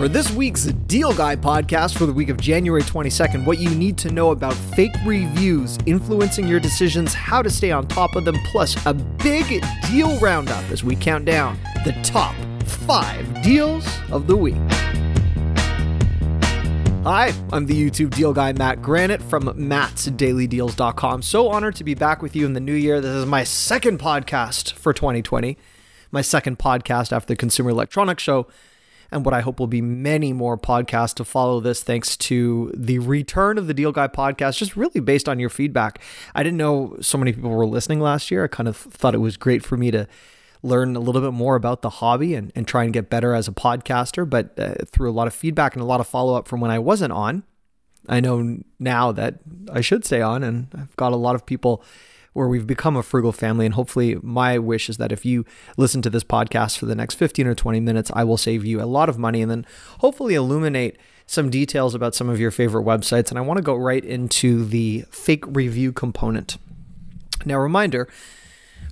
For this week's Deal Guy podcast for the week of January 22nd, what you need to know about fake reviews influencing your decisions, how to stay on top of them, plus a big deal roundup as we count down the top five deals of the week. Hi, I'm the YouTube deal guy, Matt Granite from mattsdailydeals.com. So honored to be back with you in the new year. This is my second podcast for 2020, my second podcast after the Consumer Electronics Show, and what I hope will be many more podcasts to follow this thanks to the return of the Deal Guy podcast, just really based on your feedback. I didn't know so many people were listening last year. I kind of thought it was great for me to learn a little bit more about the hobby and, and try and get better as a podcaster. But uh, through a lot of feedback and a lot of follow up from when I wasn't on, I know now that I should stay on. And I've got a lot of people where we've become a frugal family. And hopefully, my wish is that if you listen to this podcast for the next 15 or 20 minutes, I will save you a lot of money and then hopefully illuminate some details about some of your favorite websites. And I want to go right into the fake review component. Now, reminder,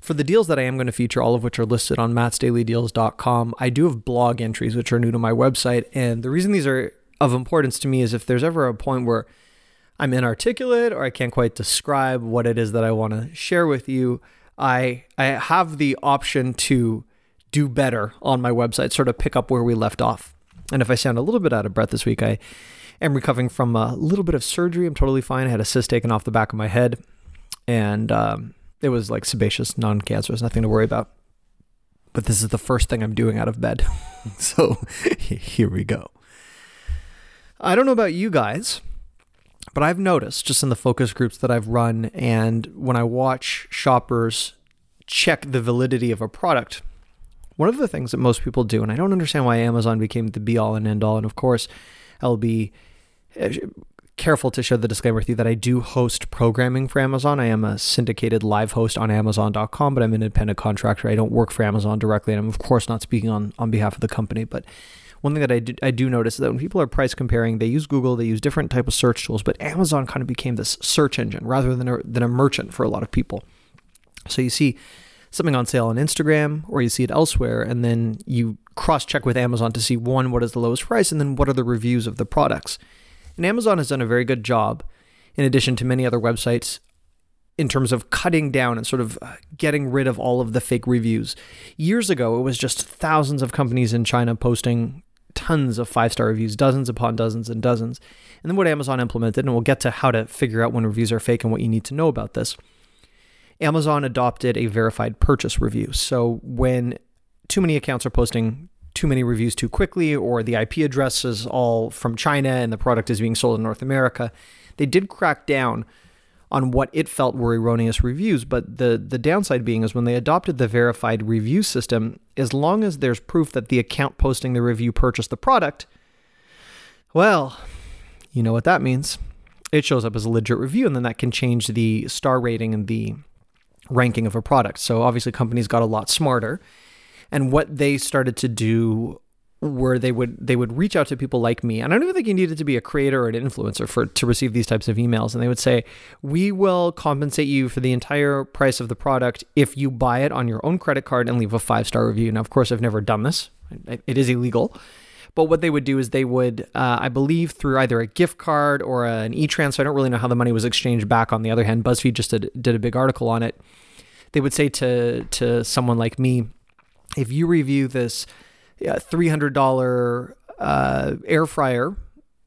for the deals that I am going to feature, all of which are listed on mattsdailydeals.com, I do have blog entries which are new to my website. And the reason these are of importance to me is if there's ever a point where I'm inarticulate or I can't quite describe what it is that I want to share with you, I I have the option to do better on my website, sort of pick up where we left off. And if I sound a little bit out of breath this week, I am recovering from a little bit of surgery. I'm totally fine. I had a cyst taken off the back of my head, and um, it was like sebaceous, non cancerous, nothing to worry about. But this is the first thing I'm doing out of bed. so here we go. I don't know about you guys, but I've noticed just in the focus groups that I've run and when I watch shoppers check the validity of a product, one of the things that most people do, and I don't understand why Amazon became the be all and end all, and of course, I'll be eh, careful to share the disclaimer with you that I do host programming for Amazon. I am a syndicated live host on Amazon.com, but I'm an independent contractor. I don't work for Amazon directly, and I'm of course not speaking on on behalf of the company. But one thing that I do, I do notice is that when people are price comparing, they use Google, they use different type of search tools, but Amazon kind of became this search engine rather than a, than a merchant for a lot of people. So you see something on sale on Instagram or you see it elsewhere, and then you cross check with Amazon to see one, what is the lowest price, and then what are the reviews of the products. And Amazon has done a very good job, in addition to many other websites, in terms of cutting down and sort of uh, getting rid of all of the fake reviews. Years ago, it was just thousands of companies in China posting tons of five star reviews, dozens upon dozens and dozens. And then what Amazon implemented, and we'll get to how to figure out when reviews are fake and what you need to know about this. Amazon adopted a verified purchase review. So when too many accounts are posting too many reviews too quickly, or the IP address is all from China and the product is being sold in North America. They did crack down on what it felt were erroneous reviews, but the the downside being is when they adopted the verified review system, as long as there's proof that the account posting the review purchased the product, well, you know what that means. It shows up as a legit review, and then that can change the star rating and the ranking of a product. So obviously companies got a lot smarter and what they started to do where they would they would reach out to people like me. And i don't even think you needed to be a creator or an influencer for to receive these types of emails. And they would say we will compensate you for the entire price of the product if you buy it on your own credit card and leave a five star review. Now of course i've never done this. It is illegal. But what they would do is they would uh, i believe through either a gift card or an e-transfer i don't really know how the money was exchanged back on the other hand buzzfeed just did, did a big article on it. They would say to to someone like me if you review this $300 uh, air fryer,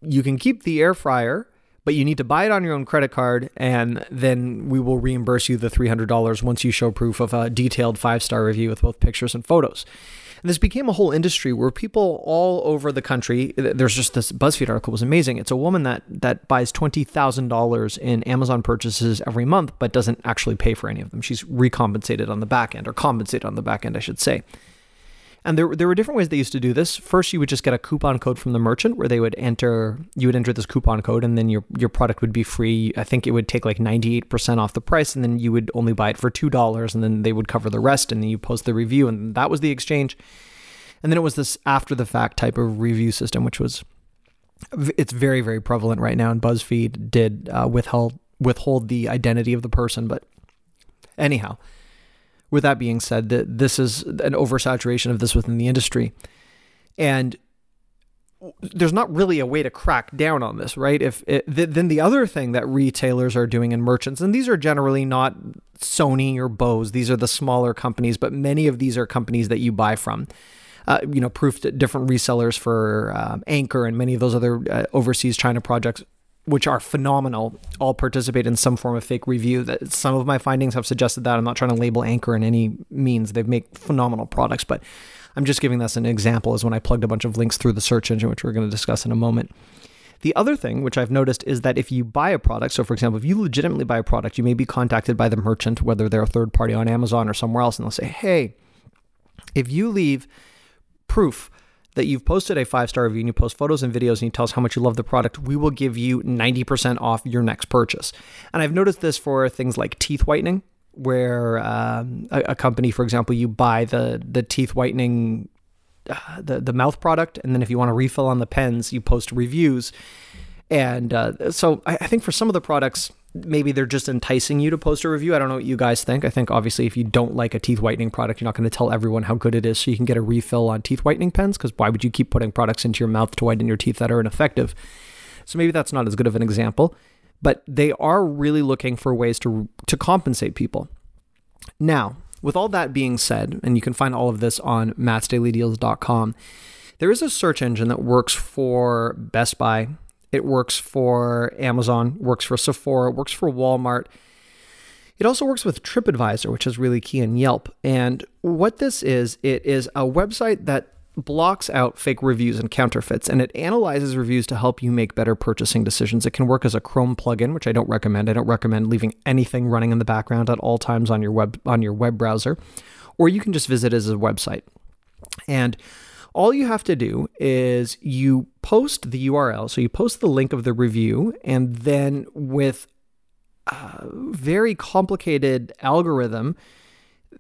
you can keep the air fryer, but you need to buy it on your own credit card, and then we will reimburse you the $300 once you show proof of a detailed five star review with both pictures and photos. And this became a whole industry where people all over the country. There's just this BuzzFeed article was amazing. It's a woman that that buys twenty thousand dollars in Amazon purchases every month, but doesn't actually pay for any of them. She's recompensated on the back end, or compensated on the back end, I should say. And there, there were different ways they used to do this. First, you would just get a coupon code from the merchant where they would enter, you would enter this coupon code and then your, your product would be free. I think it would take like 98% off the price and then you would only buy it for $2 and then they would cover the rest and then you post the review and that was the exchange. And then it was this after the fact type of review system, which was, it's very, very prevalent right now. And BuzzFeed did uh, withhold, withhold the identity of the person. But anyhow, with that being said, that this is an oversaturation of this within the industry. And there's not really a way to crack down on this, right? If it, th- then the other thing that retailers are doing and merchants, and these are generally not Sony or Bose, these are the smaller companies, but many of these are companies that you buy from. Uh, you know, proof different resellers for um, Anker and many of those other uh, overseas China projects, which are phenomenal, all participate in some form of fake review. That some of my findings have suggested that. I'm not trying to label Anker in any means. They make phenomenal products, but I'm just giving this an example as when I plugged a bunch of links through the search engine, which we're going to discuss in a moment. The other thing, which I've noticed, is that if you buy a product, so for example, if you legitimately buy a product, you may be contacted by the merchant, whether they're a third party on Amazon or somewhere else, and they'll say, hey, if you leave proof that you've posted a five star review and you post photos and videos and you tell us how much you love the product, we will give you 90% off your next purchase. And I've noticed this for things like teeth whitening where um, a, a, company, for example, you buy the the teeth whitening, uh, the the mouth product, and then if you want to refill on the pens, you post reviews. And uh, so I, I think for some of the products, maybe they're just enticing you to post a review. I don't know what you guys think. I think obviously if you don't like a teeth whitening product, you're not going to tell everyone how good it is so you can get a refill on teeth whitening pens because why would you keep putting products into your mouth to whiten your teeth that are ineffective? So maybe that's not as good of an example but they are really looking for ways to to compensate people. Now, with all that being said, and you can find all of this on mattsdailydeals.com, there is a search engine that works for Best Buy, it works for Amazon, works for Sephora, works for Walmart. It also works with TripAdvisor, which is really key in Yelp. And what this is, it is a website that blocks out fake reviews and counterfeits and it analyzes reviews to help you make better purchasing decisions. It can work as a Chrome plugin, which I don't recommend. I don't recommend leaving anything running in the background at all times on your web on your web browser, or you can just visit it as a website. And all you have to do is you post the URL, so you post the link of the review, and then with a very complicated algorithm,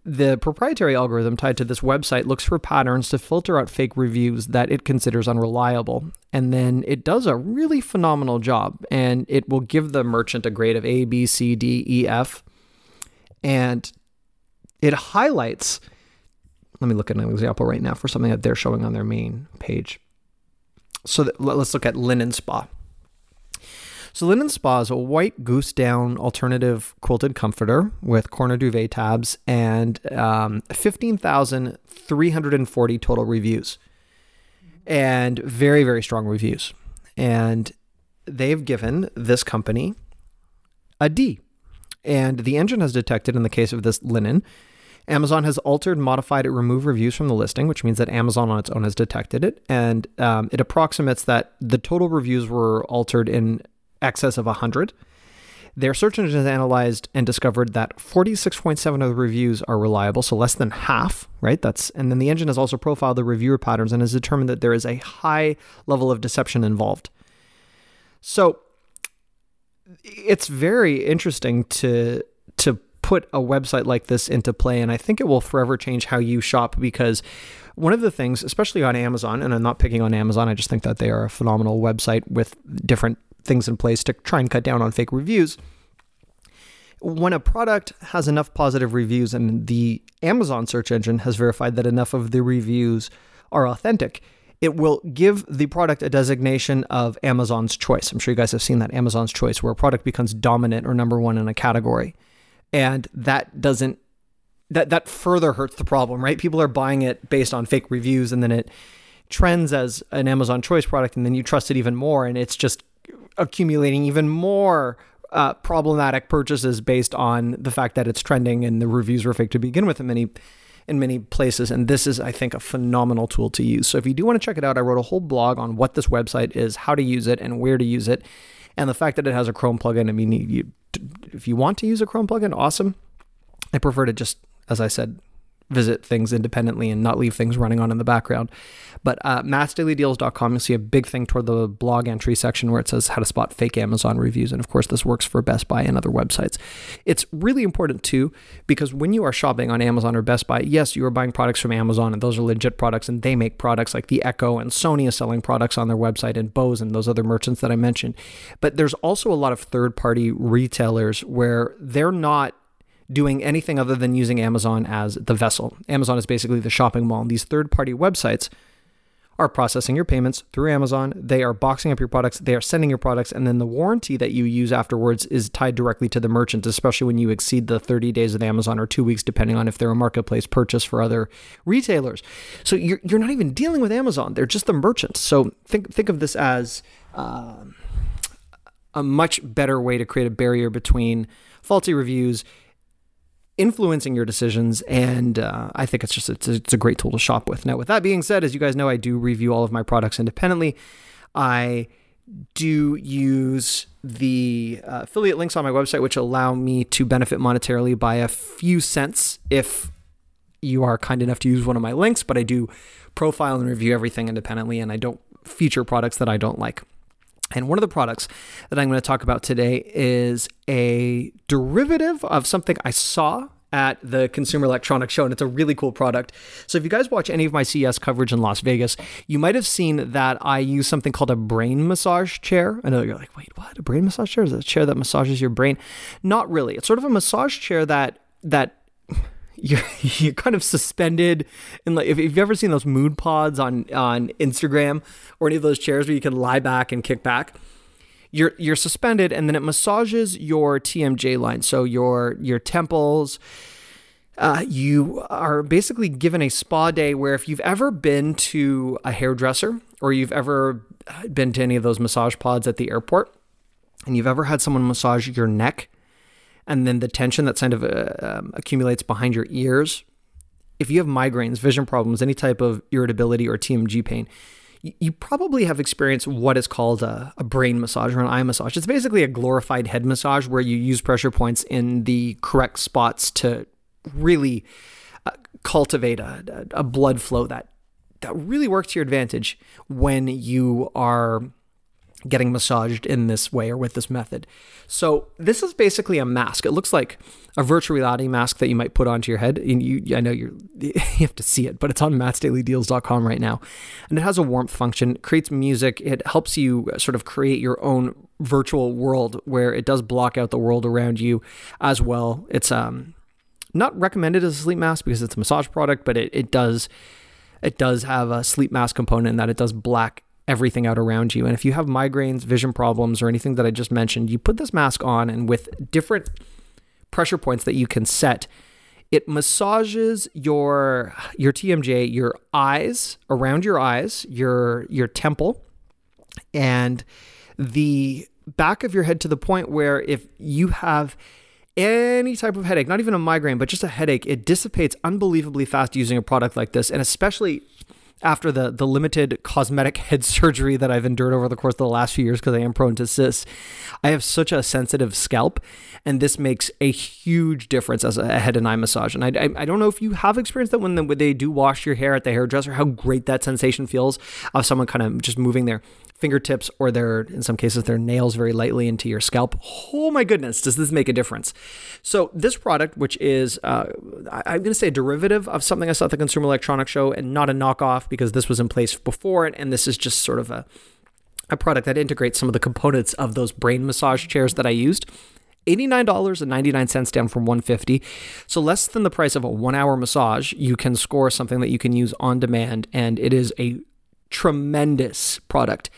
the proprietary algorithm tied to this website looks for patterns to filter out fake reviews that it considers unreliable. And then it does a really phenomenal job and it will give the merchant a grade of A, B, C, D, E, F. And it highlights, let me look at an example right now for something that they're showing on their main page. So that, let's look at Linen Spa. So Linen Spa is a white goose down alternative quilted comforter with corner duvet tabs and um, 15,340 total reviews and very, very strong reviews. And they've given this company a D. And the engine has detected in the case of this linen, Amazon has altered, modified, and removed reviews from the listing, which means that Amazon on its own has detected it. And um, it approximates that the total reviews were altered in excess of 100. Their search engine has analyzed and discovered that 46.7 of the reviews are reliable, so less than half, right? That's and then the engine has also profiled the reviewer patterns and has determined that there is a high level of deception involved. So it's very interesting to to put a website like this into play and I think it will forever change how you shop because one of the things, especially on Amazon, and I'm not picking on Amazon, I just think that they are a phenomenal website with different things in place to try and cut down on fake reviews. When a product has enough positive reviews and the Amazon search engine has verified that enough of the reviews are authentic, it will give the product a designation of Amazon's choice. I'm sure you guys have seen that Amazon's choice, where a product becomes dominant or number one in a category. And that doesn't that that further hurts the problem, right? People are buying it based on fake reviews and then it trends as an Amazon choice product and then you trust it even more and it's just accumulating even more uh, problematic purchases based on the fact that it's trending and the reviews were fake to begin with in many in many places. And this is i think a phenomenal tool to use. So if you do want to check it out i wrote a whole blog on what this website is how to use it and where to use it. And the fact that it has a chrome plugin i mean you, if you want to use a chrome plugin awesome. I prefer to just as i said visit things independently and not leave things running on in the background. But uh, mattsdailydeals.com, you'll see a big thing toward the blog entry section where it says how to spot fake Amazon reviews. And of course, this works for Best Buy and other websites. It's really important too, because when you are shopping on Amazon or Best Buy, yes, you are buying products from Amazon and those are legit products and they make products like the Echo and Sony is selling products on their website and Bose and those other merchants that I mentioned. But there's also a lot of third party retailers where they're not doing anything other than using Amazon as the vessel. Amazon is basically the shopping mall. These third party websites are processing your payments through Amazon. They are boxing up your products, they are sending your products, and then the warranty that you use afterwards is tied directly to the merchant, especially when you exceed the 30 days of Amazon or two weeks, depending on if they're a marketplace purchase for other retailers. So you're, you're not even dealing with Amazon, they're just the merchants. So think, think of this as. Um, a much better way to create a barrier between faulty reviews influencing your decisions and uh, i think it's just it's a, it's a great tool to shop with. Now with that being said as you guys know i do review all of my products independently. I do use the uh, affiliate links on my website which allow me to benefit monetarily by a few cents if you are kind enough to use one of my links but i do profile and review everything independently and i don't feature products that i don't like and one of the products that I'm going to talk about today is a derivative of something I saw at the Consumer Electronics Show, and it's a really cool product. So, if you guys watch any of my CES coverage in Las Vegas, you might have seen that I use something called a brain massage chair. I know you're like, wait, what? A brain massage chair? Is a chair that massages your brain? Not really. It's sort of a massage chair that that you're you're kind of suspended in like if, if you've ever seen those mood pods on on Instagram or any of those chairs where you can lie back and kick back you're you're suspended and then it massages your TMJ line. So your your temples uh, you are basically given a spa day where if you've ever been to a hairdresser or you've ever been to any of those massage pods at the airport and you've ever had someone massage your neck and then the tension that kind of uh, um, accumulates behind your ears. If you have migraines, vision problems, any type of irritability or TMJ pain, you, probably have experienced what is called a, a brain massage or an eye massage. It's basically a glorified head massage where you use pressure points in the correct spots to really uh, cultivate a, a blood flow that that really works to your advantage when you are getting massaged in this way or with this method. So this is basically a mask. It looks like a virtual reality mask that you might put onto your head. And you, I know you're, you have to see it, but it's on mattsdailydeals.com right now. And it has a warmth function, it creates music. It helps you sort of create your own virtual world where it does block out the world around you as well. It's um not recommended as a sleep mask because it's a massage product, but it, it does it does have a sleep mask component in that it does black everything out around you. And if you have migraines, vision problems, or anything that I just mentioned, you put this mask on, and with different pressure points that you can set, it massages your your TMJ, your eyes, around your eyes, your your temple, and the back of your head to the point where if you have any type of headache, not even a migraine, but just a headache, it dissipates unbelievably fast using a product like this. And especially after the the limited cosmetic head surgery that I've endured over the course of the last few years because I am prone to cysts, I have such a sensitive scalp, and this makes a huge difference as a head and eye massage. And I, I, I don't know if you have experienced that when, the, when they do wash your hair at the hairdresser, how great that sensation feels of someone kind of just moving their fingertips or their, in some cases, their nails very lightly into your scalp. Oh my goodness, does this make a difference? So, this product, which is, uh, I'm going to say a derivative of something I saw at the Consumer Electronics Show and not a knockoff because this was in place before it. And this is just sort of a, a product that integrates some of the components of those brain massage chairs that I used. $89.99 down from 150 so less than the price of a one hour massage you can score something that you can use on demand and it is a tremendous product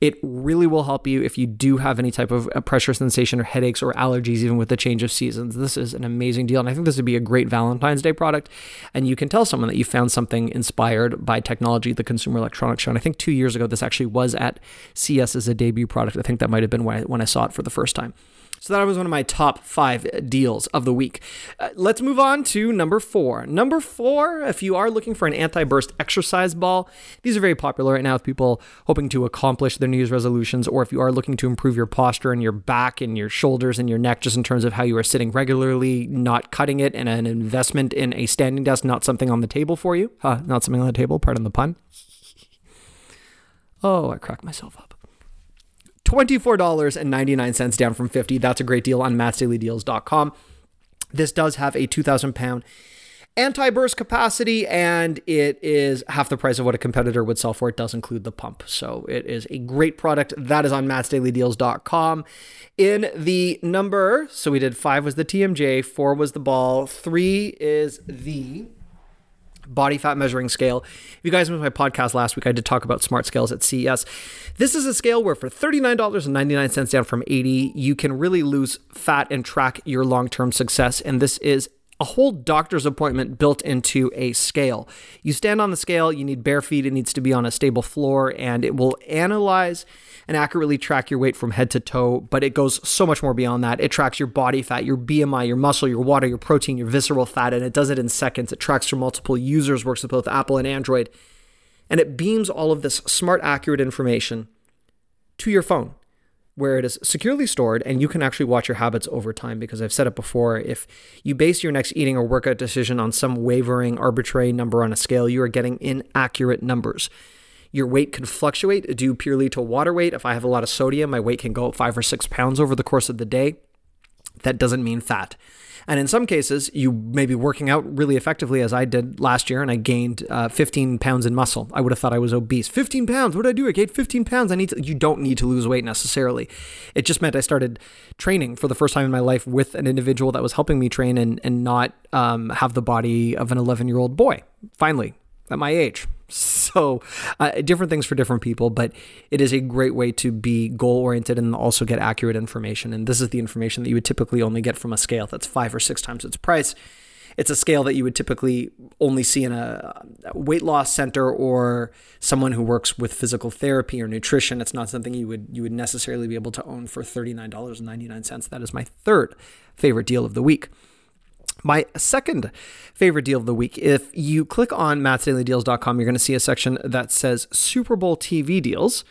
it really will help you if you do have any type of uh, pressure sensation or headaches or allergies, even with the change of seasons. This is an amazing deal. And I think this would be a great Valentine's Day product. And you can tell someone that you found something inspired by technology, the Consumer Electronics Show. And I think two years ago, this actually was at CES as a debut product. I think that might have been when I, when I saw it for the first time. So that was one of my top five deals of the week. Uh, let's move on to number four. Number four, if you are looking for an anti burst exercise ball, these are very popular right now with people hoping to accomplish their New Year's resolutions, or if you are looking to improve your posture and your back and your shoulders and your neck, just in terms of how you are sitting regularly, not cutting it, and an investment in a standing desk, not something on the table for you. Huh, not something on the table, pardon the pun. Oh, I cracked myself up. $24.99 down from 50 That's a great deal on mattsdailydeals.com. This does have a 2,000 pound anti burst capacity and it is half the price of what a competitor would sell for. It does include the pump. So it is a great product. That is on mattsdailydeals.com. In the number, so we did five was the TMJ, four was the ball, three is the body fat measuring scale. If you guys missed my podcast last week, I did talk about smart scales at CES. This is a scale where for $39.99 down from 80, you can really lose fat and track your long-term success. And this is a whole doctor's appointment built into a scale. You stand on the scale, you need bare feet, it needs to be on a stable floor, and it will analyze and accurately track your weight from head to toe, but it goes so much more beyond that. It tracks your body fat, your BMI, your muscle, your water, your protein, your visceral fat, and it does it in seconds. It tracks for multiple users, works with both Apple and Android, and it beams all of this smart, accurate information to your phone where it is securely stored and you can actually watch your habits over time because I've said it before if you base your next eating or workout decision on some wavering arbitrary number on a scale you are getting inaccurate numbers. Your weight can fluctuate due purely to water weight. If I have a lot of sodium my weight can go up 5 or 6 pounds over the course of the day. That doesn't mean fat and in some cases, you may be working out really effectively, as I did last year, and I gained uh, 15 pounds in muscle. I would have thought I was obese. 15 pounds. What did I do? I gained 15 pounds. I need to. You don't need to lose weight necessarily. It just meant I started training for the first time in my life with an individual that was helping me train and and not um, have the body of an 11 year old boy. Finally, at my age. So, uh, different things for different people, but it is a great way to be goal oriented and also get accurate information. And this is the information that you would typically only get from a scale that's five or six times its price. It's a scale that you would typically only see in a weight loss center or someone who works with physical therapy or nutrition. It's not something you would you would necessarily be able to own for $39.99. That is my third favorite deal of the week. My second favorite deal of the week, if you click on mattsdailydeals.com, you're going to see a section that says Super Bowl TV deals.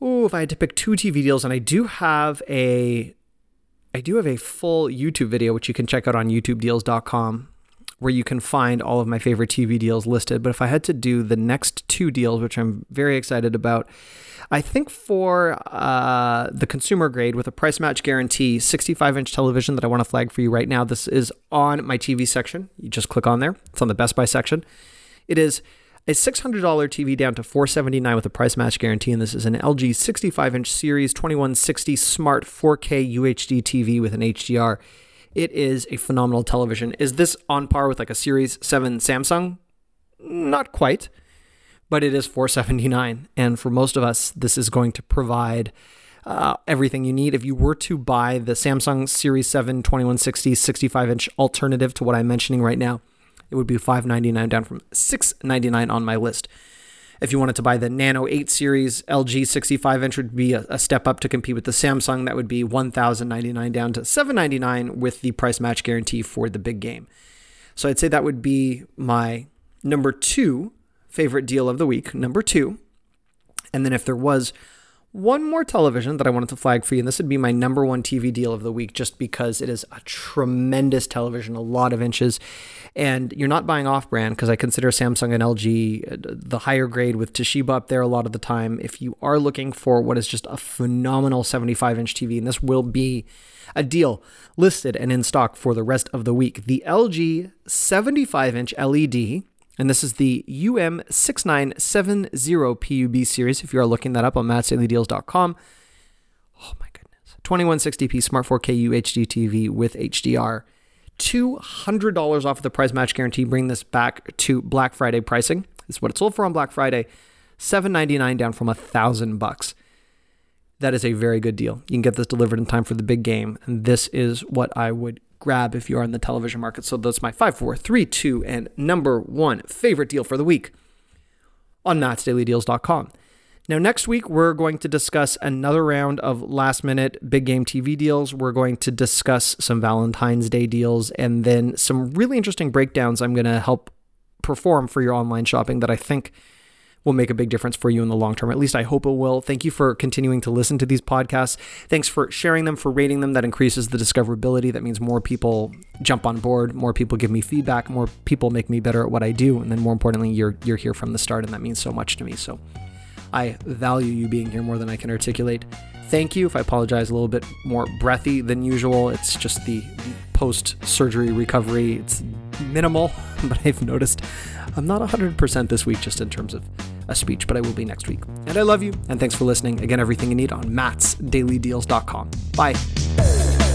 Oh, if I had to pick two TV deals, and I do have a I do have a full YouTube video which you can check out on youtubedeals.com where you can find all of my favorite TV deals listed. But if I had to do the next two deals, which I'm very excited about, I think for uh, the consumer grade with a price match guarantee, 65 inch television that I want to flag for you right now. This is on my TV section. You just click on there. It's on the Best Buy section. It is a $600 TV down to 479 with a price match guarantee, and this is an LG 65 inch Series 2160 Smart 4K UHD TV with an HDR. It is a phenomenal television. Is this on par with like a Series 7 Samsung? Not quite but it is 479 and for most of us this is going to provide uh, everything you need if you were to buy the samsung series 7 2160 65 inch alternative to what i'm mentioning right now it would be 599 down from 699 on my list if you wanted to buy the nano 8 series lg 65 inch would be a, a step up to compete with the samsung that would be 1099 down to 799 with the price match guarantee for the big game so i'd say that would be my number two favorite deal of the week, number two. And then if there was one more television that I wanted to flag for you, and this would be my number one TV deal of the week, just because it is a tremendous television, a lot of inches, and you're not buying off brand because I consider Samsung and LG uh, the higher grade with Toshiba up there a lot of the time. If you are looking for what is just a phenomenal 75 inch TV, and this will be a deal listed and in stock for the rest of the week, the LG 75 inch LED and this is the UM6970 PUB series. If you are looking that up on mattsdailydeals.com. Oh my goodness. 2160p Smart 4K UHD TV with HDR. $200 off of the price match guarantee. Bring this back to Black Friday pricing. This is what it sold for on Black Friday. 799 down from a thousand bucks. That is a very good deal. You can get this delivered in time for the big game. And this is what I would grab if you are in the television market. So that's my five, four, three, two, and number one favorite deal for the week on mattsdailydeals.com. Now, next week, we're going to discuss another round of last minute big game TV deals. We're going to discuss some Valentine's Day deals and then some really interesting breakdowns I'm going to help perform for your online shopping that I think will make a big difference for you in the long term. At least I hope it will. Thank you for continuing to listen to these podcasts. Thanks for sharing them, for rating them. That increases the discoverability. That means more people jump on board, more people give me feedback, more people make me better at what I do, and then more importantly, you're you're here from the start, and that means so much to me. So I value you being here more than I can articulate. Thank you. If I apologize a little bit more breathy than usual, it's just the post surgery recovery. It's minimal, but I've noticed I'm not 100% this week just in terms of a speech, but I will be next week. And I love you, and thanks for listening. Again, everything you need on mattsdailydeals.com. Bye.